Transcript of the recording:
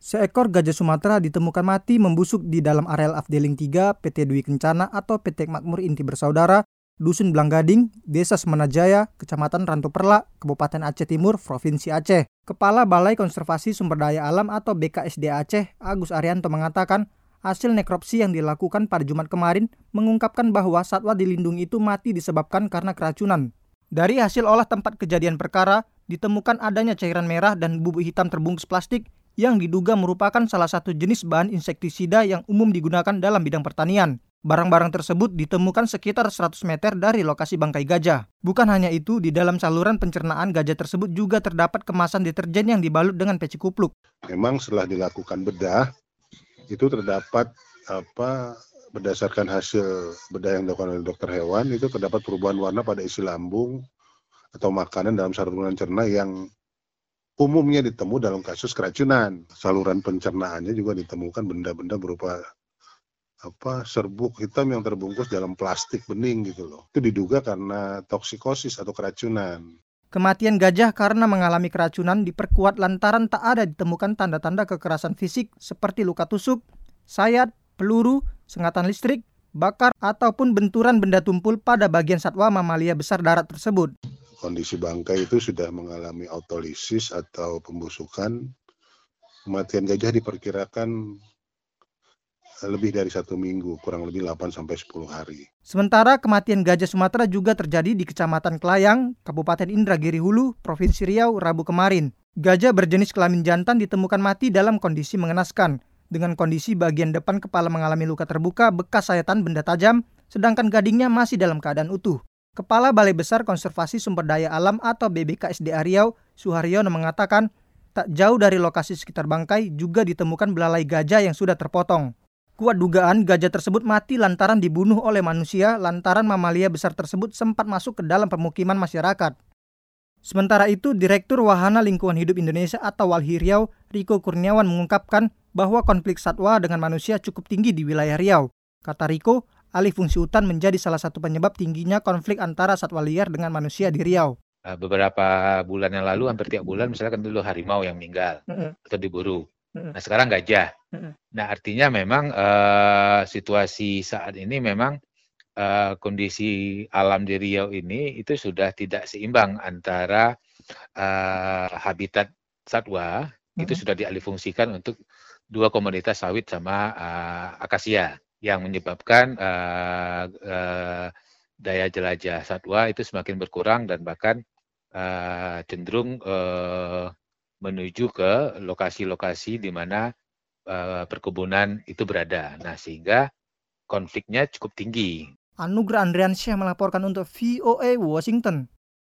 Seekor gajah Sumatera ditemukan mati membusuk di dalam areal Afdeling 3 PT Dwi Kencana atau PT Makmur Inti Bersaudara, Dusun Blanggading, Desa Semenajaya, Kecamatan Rantu Perla, Kabupaten Aceh Timur, Provinsi Aceh. Kepala Balai Konservasi Sumber Daya Alam atau BKSD Aceh, Agus Arianto mengatakan, hasil nekropsi yang dilakukan pada Jumat kemarin mengungkapkan bahwa satwa dilindungi itu mati disebabkan karena keracunan. Dari hasil olah tempat kejadian perkara, ditemukan adanya cairan merah dan bubuk hitam terbungkus plastik yang diduga merupakan salah satu jenis bahan insektisida yang umum digunakan dalam bidang pertanian. Barang-barang tersebut ditemukan sekitar 100 meter dari lokasi bangkai gajah. Bukan hanya itu, di dalam saluran pencernaan gajah tersebut juga terdapat kemasan deterjen yang dibalut dengan peci kupluk. Memang setelah dilakukan bedah, itu terdapat apa berdasarkan hasil bedah yang dilakukan oleh dokter hewan itu terdapat perubahan warna pada isi lambung atau makanan dalam saluran cerna yang umumnya ditemu dalam kasus keracunan. Saluran pencernaannya juga ditemukan benda-benda berupa apa serbuk hitam yang terbungkus dalam plastik bening gitu loh. Itu diduga karena toksikosis atau keracunan. Kematian gajah karena mengalami keracunan diperkuat lantaran tak ada ditemukan tanda-tanda kekerasan fisik seperti luka tusuk, sayat, peluru, sengatan listrik, bakar, ataupun benturan benda tumpul pada bagian satwa mamalia besar darat tersebut kondisi bangkai itu sudah mengalami autolisis atau pembusukan. Kematian gajah diperkirakan lebih dari satu minggu, kurang lebih 8 sampai 10 hari. Sementara kematian gajah Sumatera juga terjadi di Kecamatan Kelayang, Kabupaten Indragiri Hulu, Provinsi Riau, Rabu kemarin. Gajah berjenis kelamin jantan ditemukan mati dalam kondisi mengenaskan, dengan kondisi bagian depan kepala mengalami luka terbuka bekas sayatan benda tajam, sedangkan gadingnya masih dalam keadaan utuh. Kepala Balai Besar Konservasi Sumber Daya Alam atau BBKSDA Riau, Suharyono mengatakan, tak jauh dari lokasi sekitar bangkai juga ditemukan belalai gajah yang sudah terpotong. Kuat dugaan gajah tersebut mati lantaran dibunuh oleh manusia lantaran mamalia besar tersebut sempat masuk ke dalam pemukiman masyarakat. Sementara itu, Direktur Wahana Lingkungan Hidup Indonesia atau Walhi Riau, Riko Kurniawan mengungkapkan bahwa konflik satwa dengan manusia cukup tinggi di wilayah Riau. Kata Riko, alih fungsi hutan menjadi salah satu penyebab tingginya konflik antara satwa liar dengan manusia di Riau. Eh, beberapa bulan yang lalu, hampir tiap bulan, misalnya kan dulu harimau yang meninggal mm -hmm. atau diburu. Mm -hmm. Nah sekarang gajah. Mm -hmm. Nah artinya memang uh, situasi saat ini memang uh, kondisi alam di Riau ini itu sudah tidak seimbang antara uh, habitat satwa itu sudah dialihfungsikan untuk dua komoditas sawit sama uh, akasia yang menyebabkan uh, uh, daya jelajah satwa itu semakin berkurang dan bahkan uh, cenderung uh, menuju ke lokasi-lokasi di mana uh, perkebunan itu berada. Nah, sehingga konfliknya cukup tinggi. Anugerah Andriansyah melaporkan untuk VOA Washington.